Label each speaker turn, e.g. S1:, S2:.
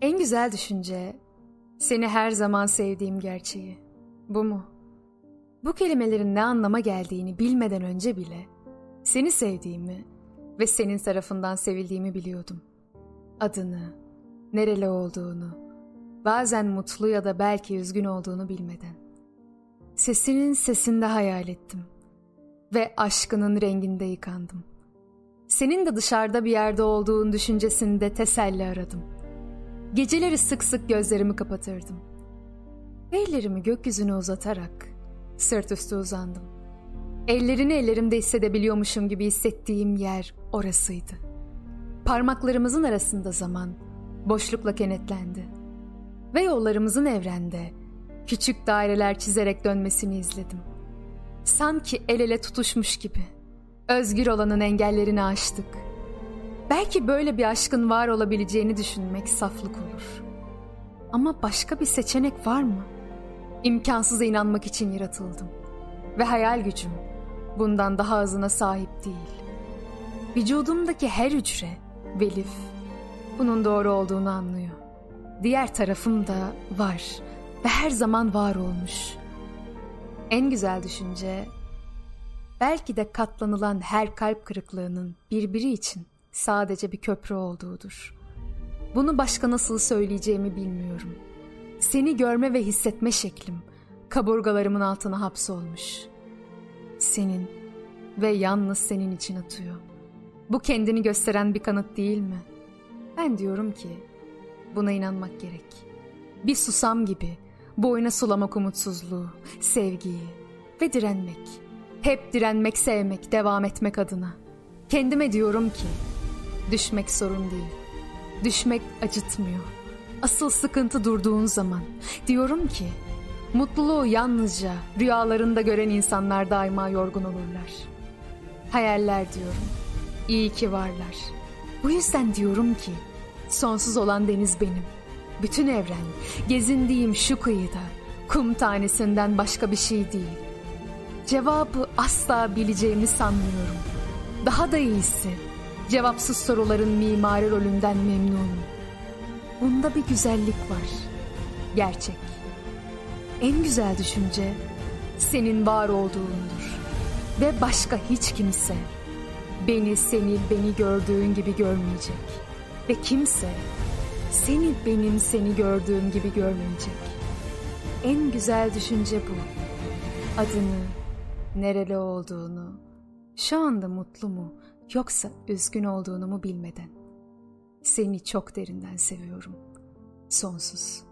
S1: En güzel düşünce seni her zaman sevdiğim gerçeği. Bu mu? Bu kelimelerin ne anlama geldiğini bilmeden önce bile seni sevdiğimi ve senin tarafından sevildiğimi biliyordum. Adını, nereli olduğunu, bazen mutlu ya da belki üzgün olduğunu bilmeden. Sesinin sesinde hayal ettim ve aşkının renginde yıkandım. Senin de dışarıda bir yerde olduğun düşüncesinde teselli aradım. Geceleri sık sık gözlerimi kapatırdım. Ellerimi gökyüzüne uzatarak sırt üstü uzandım. Ellerini ellerimde hissedebiliyormuşum gibi hissettiğim yer orasıydı. Parmaklarımızın arasında zaman boşlukla kenetlendi. Ve yollarımızın evrende küçük daireler çizerek dönmesini izledim. Sanki el ele tutuşmuş gibi. Özgür olanın engellerini aştık. Belki böyle bir aşkın var olabileceğini düşünmek saflık olur. Ama başka bir seçenek var mı? İmkansıza inanmak için yaratıldım. Ve hayal gücüm bundan daha azına sahip değil. Vücudumdaki her hücre, velif, bunun doğru olduğunu anlıyor. Diğer tarafım da var ve her zaman var olmuş. En güzel düşünce, belki de katlanılan her kalp kırıklığının birbiri için sadece bir köprü olduğudur. Bunu başka nasıl söyleyeceğimi bilmiyorum. Seni görme ve hissetme şeklim kaburgalarımın altına hapsolmuş. Senin ve yalnız senin için atıyor. Bu kendini gösteren bir kanıt değil mi? Ben diyorum ki buna inanmak gerek. Bir susam gibi boyuna sulamak umutsuzluğu, sevgiyi ve direnmek. Hep direnmek, sevmek, devam etmek adına. Kendime diyorum ki düşmek sorun değil. Düşmek acıtmıyor. Asıl sıkıntı durduğun zaman. Diyorum ki mutluluğu yalnızca rüyalarında gören insanlar daima yorgun olurlar. Hayaller diyorum. İyi ki varlar. Bu yüzden diyorum ki sonsuz olan deniz benim. Bütün evren gezindiğim şu kıyıda kum tanesinden başka bir şey değil. Cevabı asla bileceğimi sanmıyorum. Daha da iyisi cevapsız soruların mimari rolünden memnunum. Bunda bir güzellik var. Gerçek. En güzel düşünce senin var olduğundur. Ve başka hiç kimse beni seni beni gördüğün gibi görmeyecek. Ve kimse seni benim seni gördüğüm gibi görmeyecek. En güzel düşünce bu. Adını, nereli olduğunu, şu anda mutlu mu yoksa üzgün olduğunu mu bilmeden. Seni çok derinden seviyorum. Sonsuz.